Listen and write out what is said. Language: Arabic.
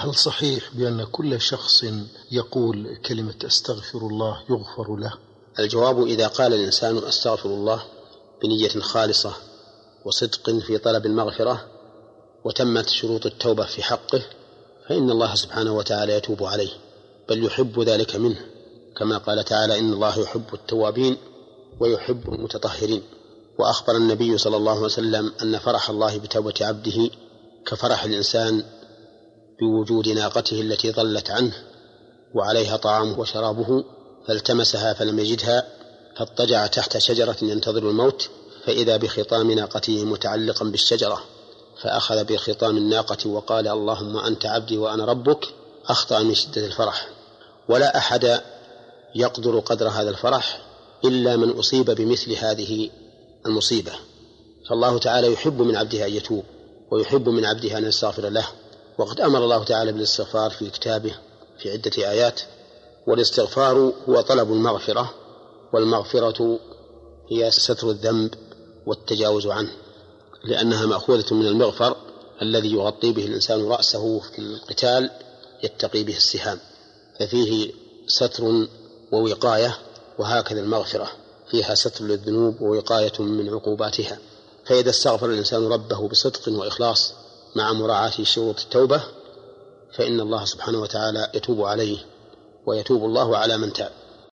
هل صحيح بأن كل شخص يقول كلمة أستغفر الله يغفر له؟ الجواب إذا قال الإنسان أستغفر الله بنية خالصة وصدق في طلب المغفرة وتمت شروط التوبة في حقه فإن الله سبحانه وتعالى يتوب عليه بل يحب ذلك منه كما قال تعالى إن الله يحب التوابين ويحب المتطهرين. وأخبر النبي صلى الله عليه وسلم أن فرح الله بتوبة عبده كفرح الإنسان بوجود ناقته التي ضلت عنه وعليها طعامه وشرابه فالتمسها فلم يجدها فاضطجع تحت شجرة ينتظر الموت فإذا بخطام ناقته متعلقا بالشجرة فأخذ بخطام الناقة وقال اللهم أنت عبدي وأنا ربك أخطأ من شدة الفرح. ولا أحد يقدر قدر هذا الفرح إلا من أصيب بمثل هذه المصيبة. فالله تعالى يحب من عبده أن يتوب ويحب من عبده أن يستغفر له. وقد أمر الله تعالى بالاستغفار في كتابه في عدة آيات والاستغفار هو طلب المغفرة والمغفرة هي ستر الذنب والتجاوز عنه لأنها مأخوذة من المغفر الذي يغطي به الإنسان رأسه في القتال يتقي به السهام. ففيه ستر ووقاية وهكذا المغفرة فيها ستر للذنوب ووقاية من عقوباتها. فإذا استغفر الإنسان ربه بصدق وإخلاص مع مراعاة شروط التوبة فإن الله سبحانه وتعالى يتوب عليه ويتوب الله على من تاب.